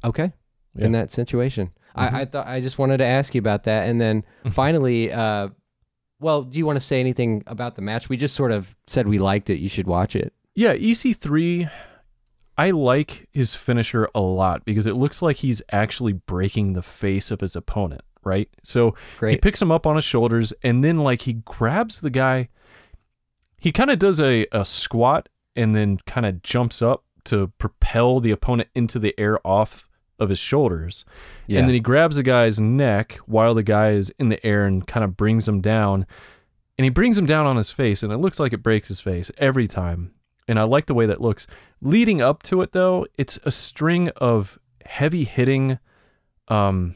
Okay. Yeah. In that situation, Mhm. I, I thought I just wanted to ask you about that, and then finally, uh, well, do you want to say anything about the match? We just sort of said we liked it. You should watch it. Yeah, EC3 I like his finisher a lot because it looks like he's actually breaking the face of his opponent, right? So he picks him up on his shoulders and then like he grabs the guy he kind of does a, a squat and then kind of jumps up to propel the opponent into the air off of his shoulders yeah. and then he grabs the guy's neck while the guy is in the air and kind of brings him down and he brings him down on his face and it looks like it breaks his face every time and i like the way that looks leading up to it though it's a string of heavy hitting um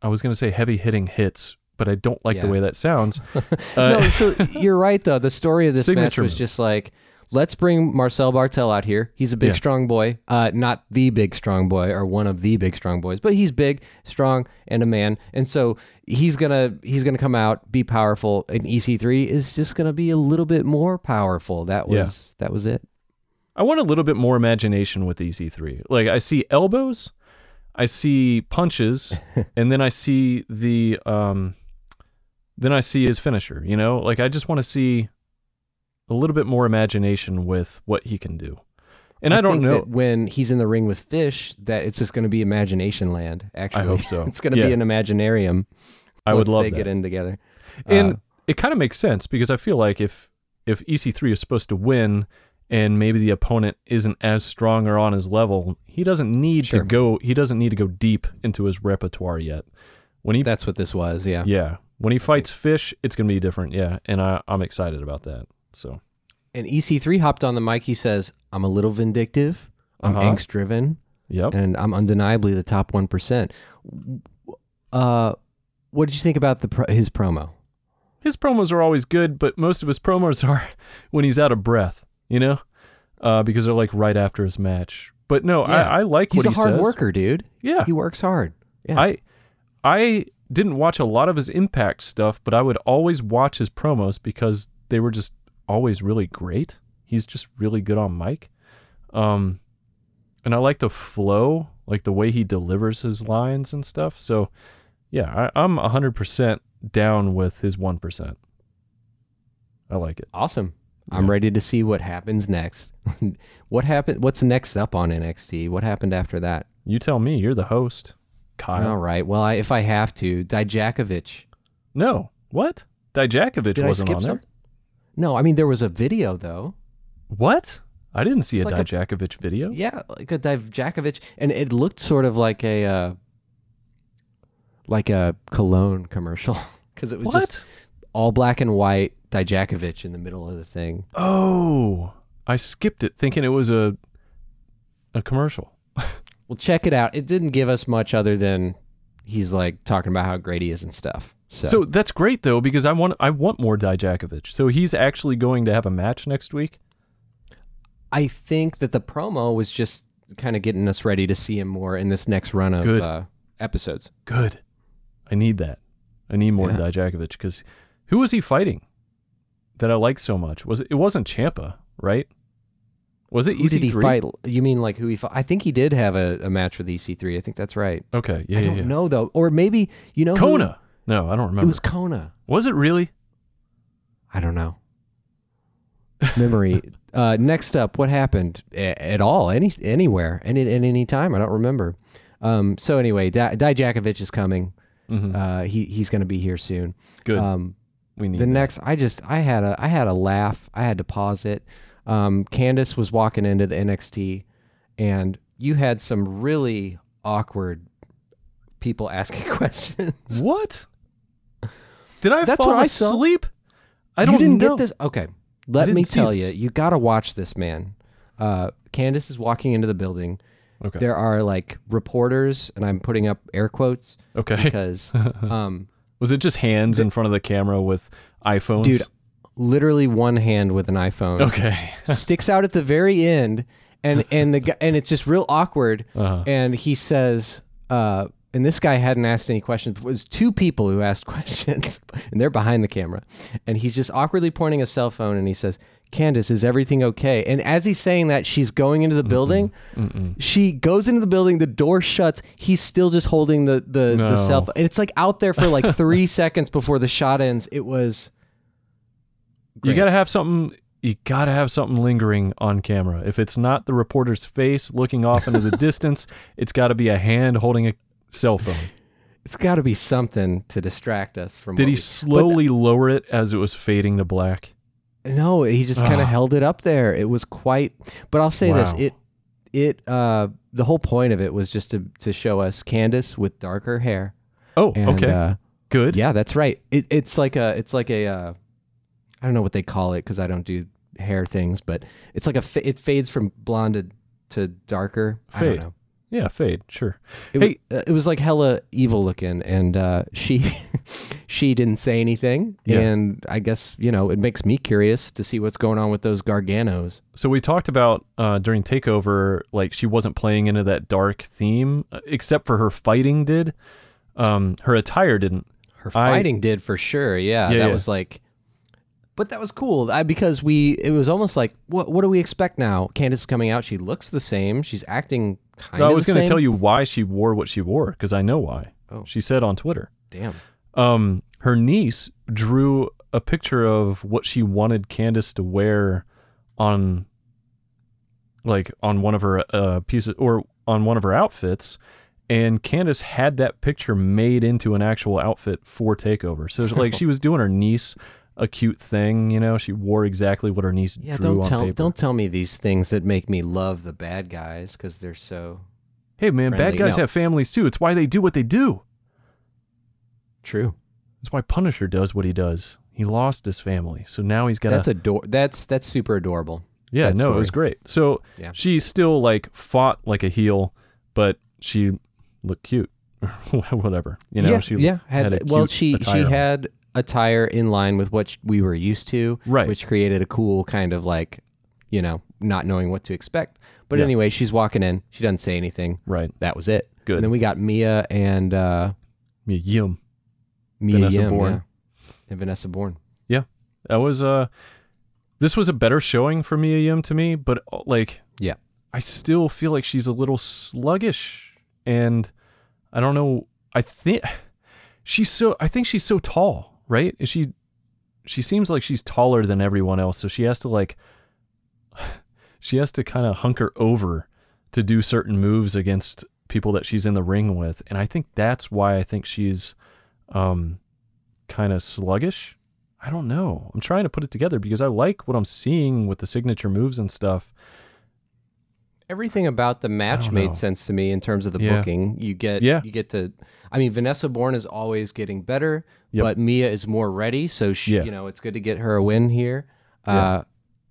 i was going to say heavy hitting hits but i don't like the way that sounds no, Uh, so you're right though. The story of this match was move. just like, let's bring Marcel Barthel out here. He's a big, Yeah. strong boy. Uh, not the big, strong boy or one of the big, strong boys, but he's big, strong, and a man. And so he's gonna he's gonna come out, be powerful. And EC3 is just gonna be a little bit more powerful. That was Yeah. that was it. I want a little bit more imagination with EC3. Like I see elbows, I see punches, and then I see the um then I see his finisher, you know? Like I just want to see a little bit more imagination with what he can do. And I, don't think know. that when he's in the ring with Fish, that it's just going to be imagination land. Actually, I hope so. it's going to Yeah. be an imaginarium. I would love they that. get in together. and Uh, it kind of makes sense because I feel like if if EC3 is supposed to win and maybe the opponent isn't as strong or on his level, he doesn't need Sure. to go he doesn't need to go deep into his repertoire yet. When he that's what this was. Yeah. yeah, when he fights fish, it's going to be different, yeah, and I I'm excited about that. So, And EC3 hopped on the mic. He says, "I'm a little vindictive. I'm Uh-huh. angst driven, yep. and I'm undeniably the top one percent." Uh, what did you think about the pro- his promo? his promos are always good, but most of his promos are when he's out of breath, you know? Uh, because they're like right after his match. But no, Yeah. I, I like He's what a he hard says. worker, dude. Yeah. He works hard. Yeah. I I didn't watch a lot of his impact stuff, but I would always watch his promos because they were just always really great. He's just really good on mic. Um and I like the flow, like the way he delivers his lines and stuff. So yeah, I, I'm hundred percent down with his one percent. I like it. Awesome. I'm ready to see what happens next. what happened? What's next up on NXT? What happened after that? You tell me, you're the host. Kyle. All right. Well, I, if I have to, Dijakovic. No. What? Dijakovic Did wasn't on there. No, I mean there was a video though. What? I didn't see a like Dijakovic video. Yeah, like a Dijakovic, and it looked sort of like a uh, like a cologne commercial because it was What? just all black and white. Dijakovic in the middle of the thing. Oh, I skipped it thinking it was a a commercial. Well, check it out. It didn't give us much other than he's like talking about how great he is and stuff. So, So that's great though because I want I want more Dijakovic. So he's actually going to have a match next week. I think that the promo was just kind of getting us ready to see him more in this next run of Good. uh, episodes. Good. I need that. I need more Yeah. Dijakovic because who was he fighting that I like so much? Was it, it wasn't Ciampa, right? Was it Who did he EC3? fight? You mean like who he fought? I think he did have a, a match with EC3. I think that's right. Okay, yeah, I yeah, don't yeah. know though, or maybe you know who- Kona. No, I don't remember. It was Kona. Was it really? I don't know. Memory. uh, next up, what happened A- at all? Any anywhere? Any at any time? I don't remember. Um, so anyway, Di- Dijakovic is coming. Mhm. Uh, he he's going to be here soon. Good. Um, we need the that. next, I just I had a I had a laugh. I had to pause it. Um, Candice was walking into the NXT, and you had some really awkward people asking questions. What? Did I That's fall what I saw. asleep? I you don't didn't know. get this. Okay, let didn't me see tell you, you got to watch this, man. Uh, Candice is walking into the building. Okay. There are like reporters, and I'm putting up air quotes okay. because, um, Was it just hands in front of the camera with iPhones? dude, literally one hand with an iPhone Okay. sticks out at the very end, and and the guy, and it's just real awkward. Uh-huh. And he says, uh, and this guy hadn't asked any questions. It was two people who asked questions, and they're behind the camera. And he's just awkwardly pointing a cell phone, and he says, "Candice, is everything okay?" And as he's saying that, she's going into the building. She goes into the building. The door shuts. He's still just holding the the, No. the cell phone, and it's like out there for like three seconds before the shot ends. It was. You got to have something. You got to have something lingering on camera. If it's not the reporter's face looking off into the distance, it's got to be a hand holding a cell phone. It's got to be something to distract us from. Did he slowly lower it as it was fading to black? No, he just kind Ah. of held it up there. It was quite. But I'll say this: it, it, uh, the whole point of it was just to to show us Candice with darker hair. Oh, And, okay. Uh, Good. yeah, that's right. It, it's like a, it's like a, uh, I don't know what they call it because I don't do hair things, but it's like a, it fades from blonde to, to darker. I Fade. Yeah, fade. Sure. It, Hey. uh, it was like hella evil looking, and uh, she she didn't say anything, Yeah. and I guess you know it makes me curious to see what's going on with those Garganos. So we talked about uh, during Takeover, like she wasn't playing into that dark theme, uh, except for her fighting did. Um, her attire didn't. Her I- fighting did for sure, yeah. Yeah, that yeah. was like but that was cool I, because we it was almost like what what do we expect now? Candice is coming out. She looks the same. She's acting kind No, of. I was going to tell you why she wore what she wore because I know why. Oh. She said on Twitter. Damn. Um, her niece drew a picture of what she wanted Candice to wear on, like, on one of her uh, pieces or on one of her outfits, and Candice had that picture made into an actual outfit for Takeover. So, like, she was doing her niece a cute thing, you know. She wore exactly what her niece Yeah, drew don't on tell paper. don't tell me these things that make me love the bad guys because they're so hey, man, bad guys No. have families too. It's why they do what they do. true. That's why Punisher does what he does. He lost his family, so now he's got That's ador. That's that's super adorable. Yeah, no, it was great. So Yeah. she still like fought like a heel, but she looked cute. Whatever, you know. yeah, she yeah. Had, had well, she she had attire in line with what we were used to, Right. Which created a cool kind of like, you know, not knowing what to expect. But Yeah. anyway, she's walking in. She doesn't say anything. right. That was it. Good. And then we got Mia and uh, Me yum. Mia Vanessa Yim, Borne. yeah. and Vanessa Borne. Yeah, that was uh this was a better showing for Mia Yim to me, but uh, like Yeah. I still feel like she's a little sluggish and I don't know I think she's so I think she's so tall, right? Is she she seems like she's taller than everyone else, so she has to like she has to kind of hunker over to do certain moves against people that she's in the ring with, and I think that's why I think she's um kind of sluggish. I don't know. I'm trying to put it together because I like what I'm seeing with the signature moves and stuff. Everything about the match don't know. made sense to me in terms of the Yeah. booking. You get Yeah. you get to I mean Vanessa Borne is always getting better, Yep. but Mia is more ready, so she Yeah. you know, it's good to get her a win here. Yeah. Uh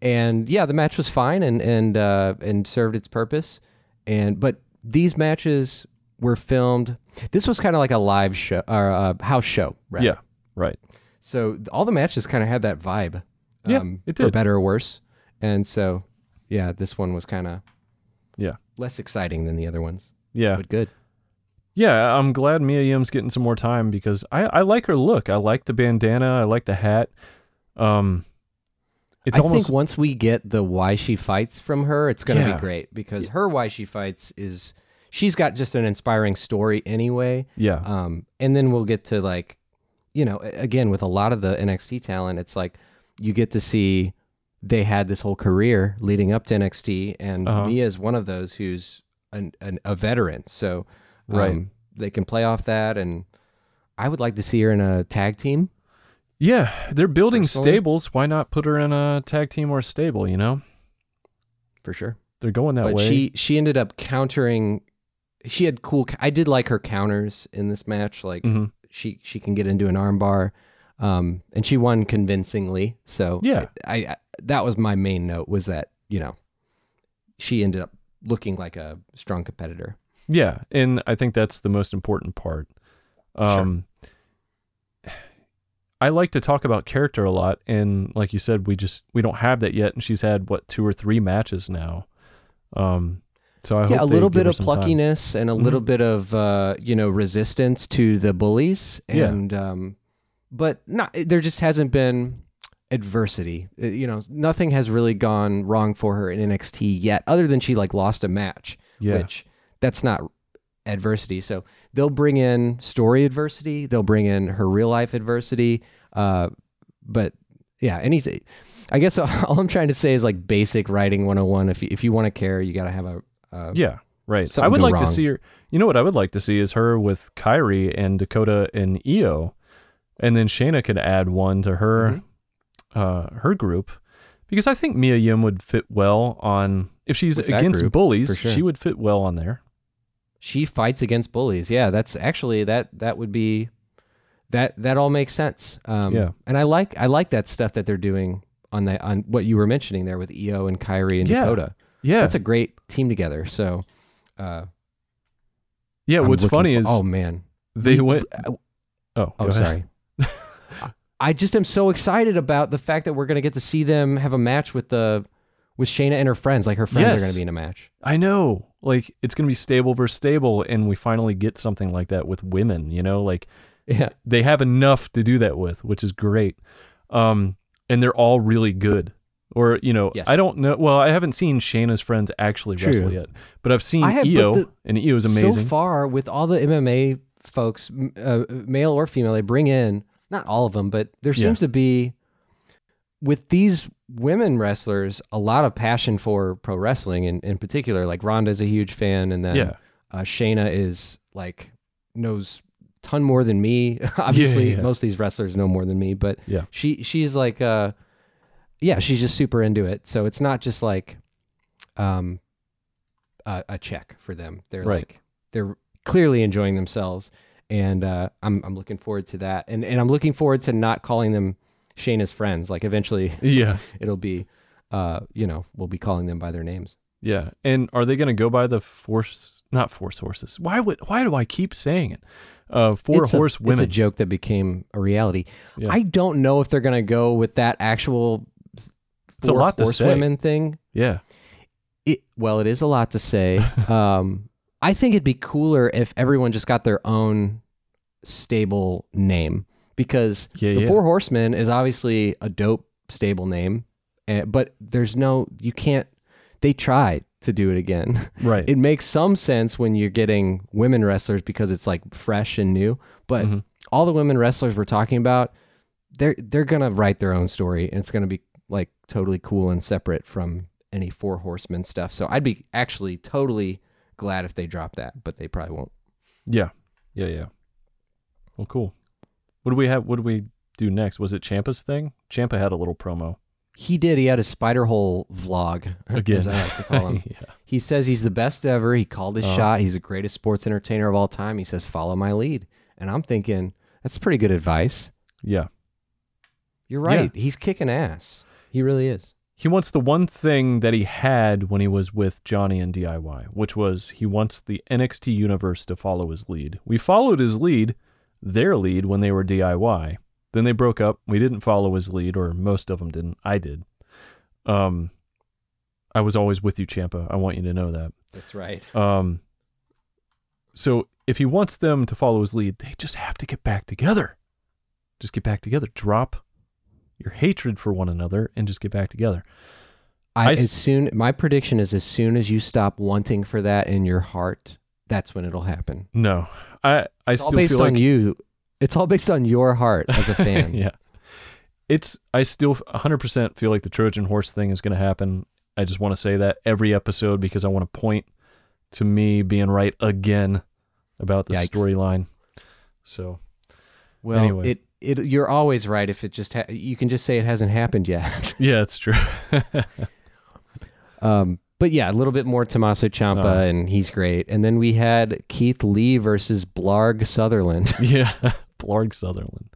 and yeah, the match was fine and and uh and served its purpose. And but these matches were filmed. This was kind of like a live show or a house show, right? Yeah, right. So all the matches kind of had that vibe. Yeah, um, it For better or worse. And so, yeah, this one was kind of Yeah. less exciting than the other ones, Yeah. but good. Yeah, I'm glad Mia Yim's getting some more time because I, I like her look. I like the bandana. I like the hat. Um, it's I almost think once we get the why she fights from her, it's going to Yeah. be great because her why she fights is she's got just an inspiring story anyway. yeah, Um, and then we'll get to like, you know, again with a lot of the NXT talent, it's like you get to see they had this whole career leading up to NXT, and Uh-huh. Mia is one of those who's an, an, a veteran, so um, Right. they can play off that. And I would like to see her in a tag team. yeah. They're building Personally? stables. Why not put her in a tag team or a stable? You know, For sure, they're going that but way. she she ended up countering. She had cool. I did like her counters in this match. Like Mhm. she she can get into an armbar, um, and she won convincingly. So Yeah. I, I that was my main note was that you know she ended up looking like a strong competitor. Yeah, and I think that's the most important part. Um, I like to talk about character a lot, and like you said, we just we don't have that yet. And she's had what two or three matches now. Um, so I yeah, a little bit of some time. Mm-hmm. pluckiness and a little bit of uh, you know resistance to the bullies, Yeah. and um, but not there just hasn't been adversity. Uh, You know, nothing has really gone wrong for her in NXT yet, other than she like lost a match. Yeah, which that's not adversity. So they'll bring in story adversity, they'll bring in her real life adversity. Uh, but yeah, anything. I guess all I'm trying to say is like basic writing 101. If you, if you want to care, you got to have a. Uh, yeah, right. I would like wrong. to see her. You know what I would like to see is her with Kairi and Dakota and Io, and then Shayna could add one to her, Mm-hmm. Uh, her group, because I think Mia Yim would fit well on if she's With that against group, bullies. for sure. She would fit well on there. She fights against bullies. Yeah, that's actually that that would be that that all makes sense. Um, Yeah. and I like I like that stuff that they're doing on the on what you were mentioning there with Io and Kairi and Yeah. Dakota. Yeah, That's a great team together. So. Uh, yeah. I'm what's looking funny for- is oh man, they we- went. uh, Oh, Oh, go ahead. sorry. I just am so excited about the fact that we're gonna get to see them have a match with the with Shayna and her friends. Like her friends are gonna be in a match. I know. Like it's gonna be stable versus stable, and we finally get something like that with women. You know, like Yeah. they have enough to do that with, which is great. Um, and they're all really good. Or you know, Yes. I don't know. Well, I haven't seen Shayna's friends actually True. wrestle yet, but I've seen I have, but Io, the- and Io is amazing. So far, with all the MMA folks, m- uh, male or female, they bring in not all of them, but there Yeah. seems to be with these women wrestlers a lot of passion for pro wrestling, and in particular, like Ronda's a huge fan, and then yeah, uh, Shayna is like knows ton more than me. Obviously, yeah. most of these wrestlers know more than me, but Yeah. she she's like uh yeah, she's just super into it. So it's not just like um a, a check for them. They're Right. like they're clearly enjoying themselves and uh I'm I'm looking forward to that. And and I'm looking forward to not calling them Shayna's friends. Like eventually yeah, it'll be uh you know, we'll be calling them by their names. yeah. And are they going to go by the force? Not force horses. Why would? Why do I keep saying it? Uh, four It's a- horse It's women. a joke that became a reality. Yeah. I don't know if they're going to go with that actual It's a four lot to say. horsewomen thing. yeah, It, well, it is a lot to say. um, I think it'd be cooler if everyone just got their own stable name because yeah, the yeah. Four Horsemen is obviously a dope stable name, eh, but there's no you can't. They tried to do it again. right. it makes some sense when you're getting women wrestlers because it's like fresh and new. But Mhm. all the women wrestlers we're talking about, they're they're gonna write their own story, and it's gonna be like totally cool and separate from any Four Horsemen stuff. So I'd be actually totally glad if they drop that, but they probably won't. Yeah. Yeah, yeah. Well, cool. What do we have? What do we do next? Was it Ciampa's thing? Ciampa had a little promo He did. He had a spider hole vlog, again. as I like to call him. yeah. He says he's the best ever. He called his Uh-huh. shot. He's the greatest sports entertainer of all time. He says, "Follow my lead." And I'm thinking that's pretty good advice. Yeah. You're Yeah. right. He's kicking ass. He really is. He wants the one thing that he had when he was with Johnny and DIY, which was he wants the NXT universe to follow his lead. We followed his lead, their lead, when they were DIY. Then they broke up. We didn't follow his lead, or most of them didn't. I did. Um, I was always with you, Ciampa. I want you to know that. That's right. Um, so if he wants them to follow his lead, they just have to get back together. Just get back together. Drop your hatred for one another and just get back together. I, I as soon my prediction is as soon as you stop wanting for that in your heart, that's when it'll happen. No, I I It's all still based feel on like you. It's all based on your heart as a fan. yeah, it's I still 100% feel like the Trojan horse thing is going to happen. I just want to say that every episode because I want to point to me being right again about the storyline. So Well, Anyway. it it you're always right if it just ha- you can just say it hasn't happened yet. yeah, it's true. um, but yeah, a little bit more Tommaso Ciampa, Uh. and he's great. And then we had Keith Lee versus Blarg Sutherland, yeah, Blarg Sutherland.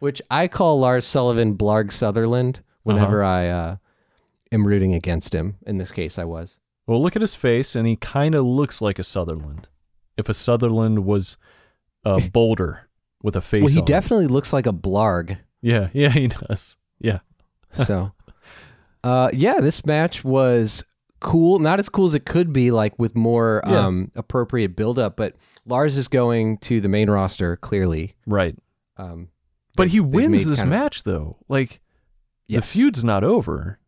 which I call Lars Sullivan Blarg Sutherland whenever Uh-huh. I uh, am rooting against him. In this case, I was. Well, look at his face, and he kind of looks like a Sutherland. If a Sutherland was a boulder with a face. well, he on definitely looks like a Blarg. Yeah, yeah, he does. Yeah, So, uh, yeah, this match was cool. Not as cool as it could be, like with more Yeah. um, appropriate buildup. But Lars is going to the main roster clearly. right. Um, But they've- he wins this kind of- match, though. Like yes. the feud's not over.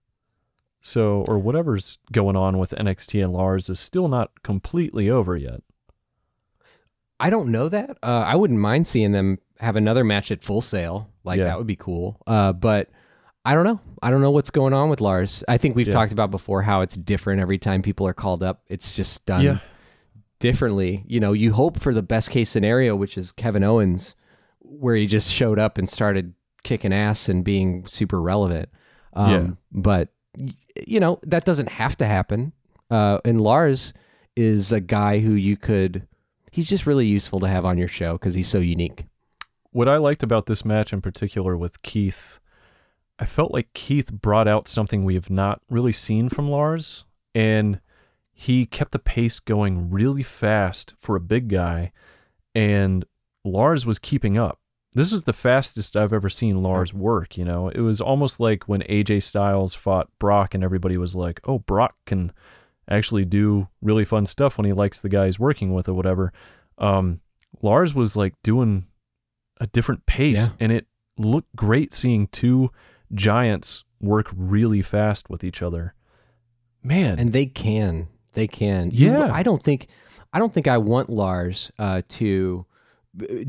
So, or whatever's going on with NXT and Lars is still not completely over yet. I don't know that. Uh, I wouldn't mind seeing them have another match at Full Sail. Like Yeah. that would be cool. Uh, but I don't know. I don't know what's going on with Lars. I think we've Yeah. talked about before how it's different every time people are called up. It's just done Yeah. differently. You know, you hope for the best case scenario, which is Kevin Owens, where he just showed up and started kicking ass and being super relevant. Um, Yeah. But you know that doesn't have to happen. Uh, and Lars is a guy who you could. He's just really useful to have on your show because he's so unique. What I liked about this match in particular with Keith, I felt like Keith brought out something we have not really seen from Lars, and he kept the pace going really fast for a big guy, and Lars was keeping up. This is the fastest I've ever seen Lars mm. work, you know. It was almost like when AJ Styles fought Brock and everybody was like, "Oh, Brock can actually do really fun stuff when he likes the guy he's working with or whatever." Um, Lars was like doing a different pace Yeah. and it looked great seeing two giants work really fast with each other. Man, and they can they can You- Yeah. i don't think i don't think i want lars uh, to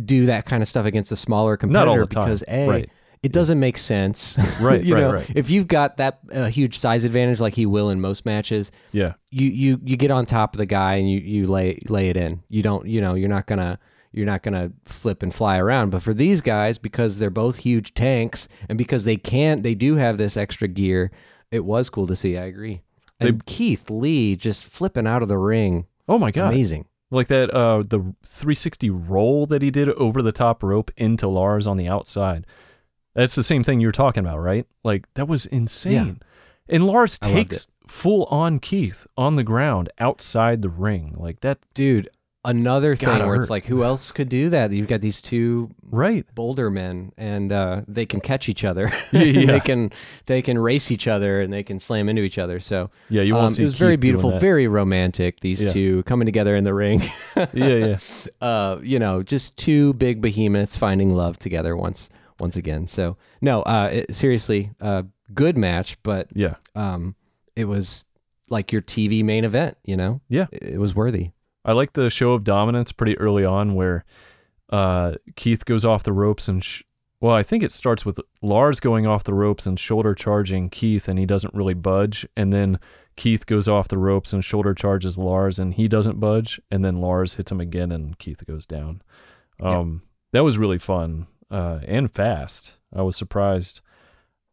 do that kind of stuff against a smaller competitor Not all the time. because a Right. It doesn't make sense. Right, you right, know right. if you've got that uh, huge size advantage like he will in most matches yeah, you you you get on top of the guy and you you lay lay it in. You don't you know you're not gonna you're not gonna flip and fly around. But for these guys because they're both huge tanks and because they can't they do have this extra gear it was cool to see. I agree. And keith lee just flipping out of the ring. Oh my god. amazing. Like that uh the 360 roll that he did over the top rope into Lars on the outside. That's the same thing you're talking about, right? Like that was insane. Yeah. And Lars I takes full on Keith on the ground outside the ring. Like that dude another thing where hurt. it's like who else could do that you've got these two right. boulder men and uh, they can catch each other Yeah, they can they can race each other and they can slam into each other so Yeah, you won't um, it was very Keith doing beautiful very romantic these Yeah. two coming together in the ring Yeah, yeah. uh, you know just two big behemoths finding love together once once again. So no uh, it, seriously uh, good match but Yeah. um, it was like your tv main event you know? Yeah. it, it was worthy. I like the show of dominance pretty early on where uh, Keith goes off the ropes and sh- well, I think it starts with Lars going off the ropes and shoulder charging Keith and he doesn't really budge. And then Keith goes off the ropes and shoulder charges Lars and he doesn't budge. And then Lars hits him again and Keith goes down. Um that was really fun uh, and fast. I was surprised.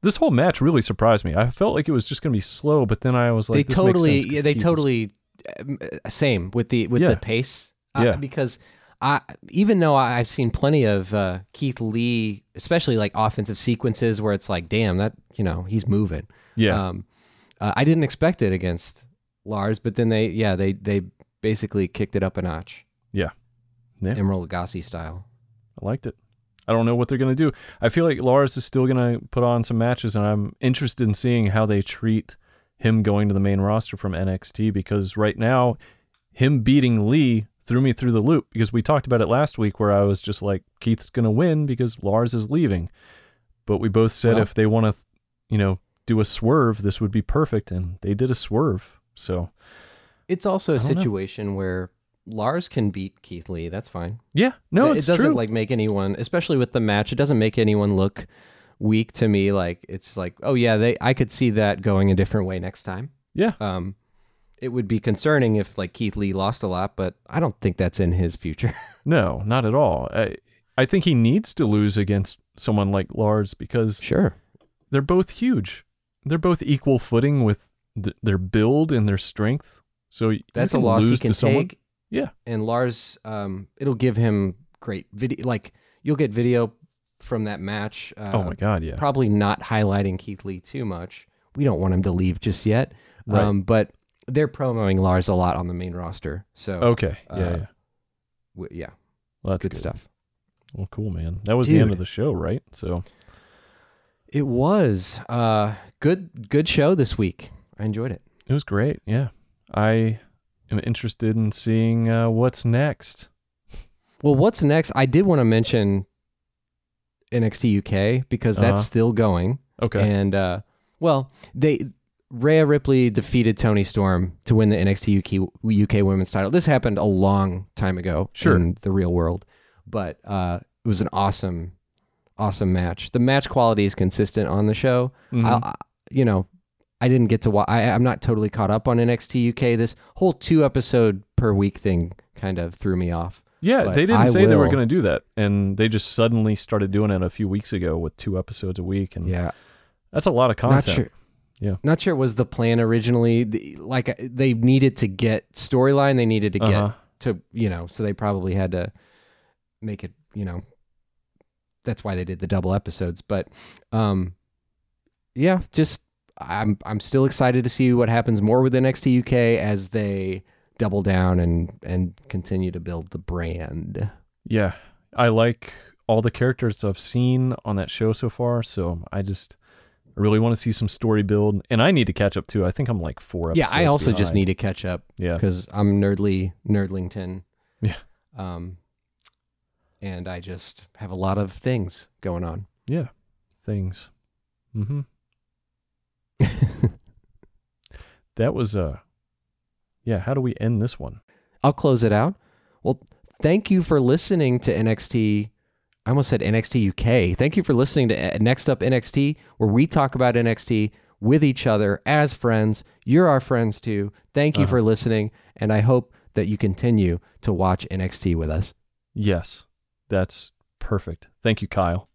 This whole match really surprised me. I felt like it was just going to be slow, but then I was like they totally yeah, they totally um, uh, same with the with Yeah. the pace uh, Yeah. because I even though I, I've seen plenty of uh, Keith Lee especially like offensive sequences where it's like damn that you know he's moving Yeah. um, uh, I didn't expect it against Lars but then they yeah they they basically kicked it up a notch Yeah. Yeah. Emeril Lagasse style I liked it. I don't know what they're going to do. I feel like Lars is still going to put on some matches, and I'm interested in seeing how they treat him going to the main roster from NXT because right now, him beating Lee threw me through the loop because we talked about it last week where I was just like, Keith's going to win because Lars is leaving. But we both said Well- if they want to, you know, do a swerve, this would be perfect. And they did a swerve. So, it's also a don't know. situation where Lars can beat Keith Lee that's fine yeah, no, it it's doesn't true. like make anyone especially with the match it doesn't make anyone look weak to me like it's like oh yeah they i could see that going a different way next time yeah. um it would be concerning if like keith lee lost a lot but i don't think that's in his future No, not at all. I, I think he needs to lose against someone like Lars because sure they're both huge. They're both equal footing with th- their build and their strength. So that's a loss he can to someone. Yeah. and lars um it'll give him great video like you'll get video from that match uh, oh my god, yeah. probably not highlighting Keith Lee too much. We don't want him to leave just yet. Right. Um, but they're promoting Lars a lot on the main roster. So okay. Yeah, uh, yeah. w- yeah, Well, that's good, good, stuff. Well, cool, man. That was the end of the show, right? So It was uh good good show this week. I enjoyed it. it was great. Yeah. I am interested in seeing uh, what's next. Well, what's next? I did want to mention NXT UK because that's Uh-huh. still going. Okay. And uh well, they Rhea Ripley defeated Toni Storm to win the NXT UK, UK Women's title. This happened a long time ago Sure. in the real world, but uh, it was an awesome, awesome match. The match quality is consistent on the show. Mhm. I, I, you know, I didn't get to watch. I, I'm not totally caught up on NXT UK. This whole two episode per week thing kind of threw me off. yeah, but they didn't I say they were going to do that, and they just suddenly started doing it a few weeks ago with two episodes a week, and Yeah, that's a lot of not content. sure. Yeah. not sure it was the plan originally. Like uh, they needed to get storyline. They needed to get Uh-huh. to you know so they probably had to make it you know that's why they did the double episodes but um yeah just i'm i'm still excited to see what happens more with NXT UK as they double down and and continue to build the brand Yeah, I like all the characters I've seen on that show so far. So I just I really want to see some story build, and I need to catch up too. I think I'm like four. yeah i also just need to catch up Yeah, because i'm nerdly nerdlington Yeah. um and i just have a lot of things going on yeah, things. Mm-hmm. that was uh yeah, how do we end this one? I'll close it out. Well, thank you for listening to NXT. I almost said NXT UK. Thank you for listening to uh, Next Up NXT, where we talk about NXT with each other as friends. You're our friends too. Thank you Uh-huh. for listening, and I hope that you continue to watch NXT with us. Yes. That's perfect. Thank you, Kyle.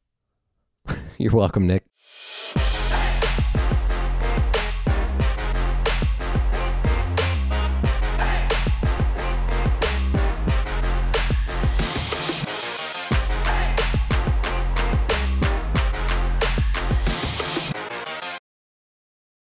You're welcome, Nick.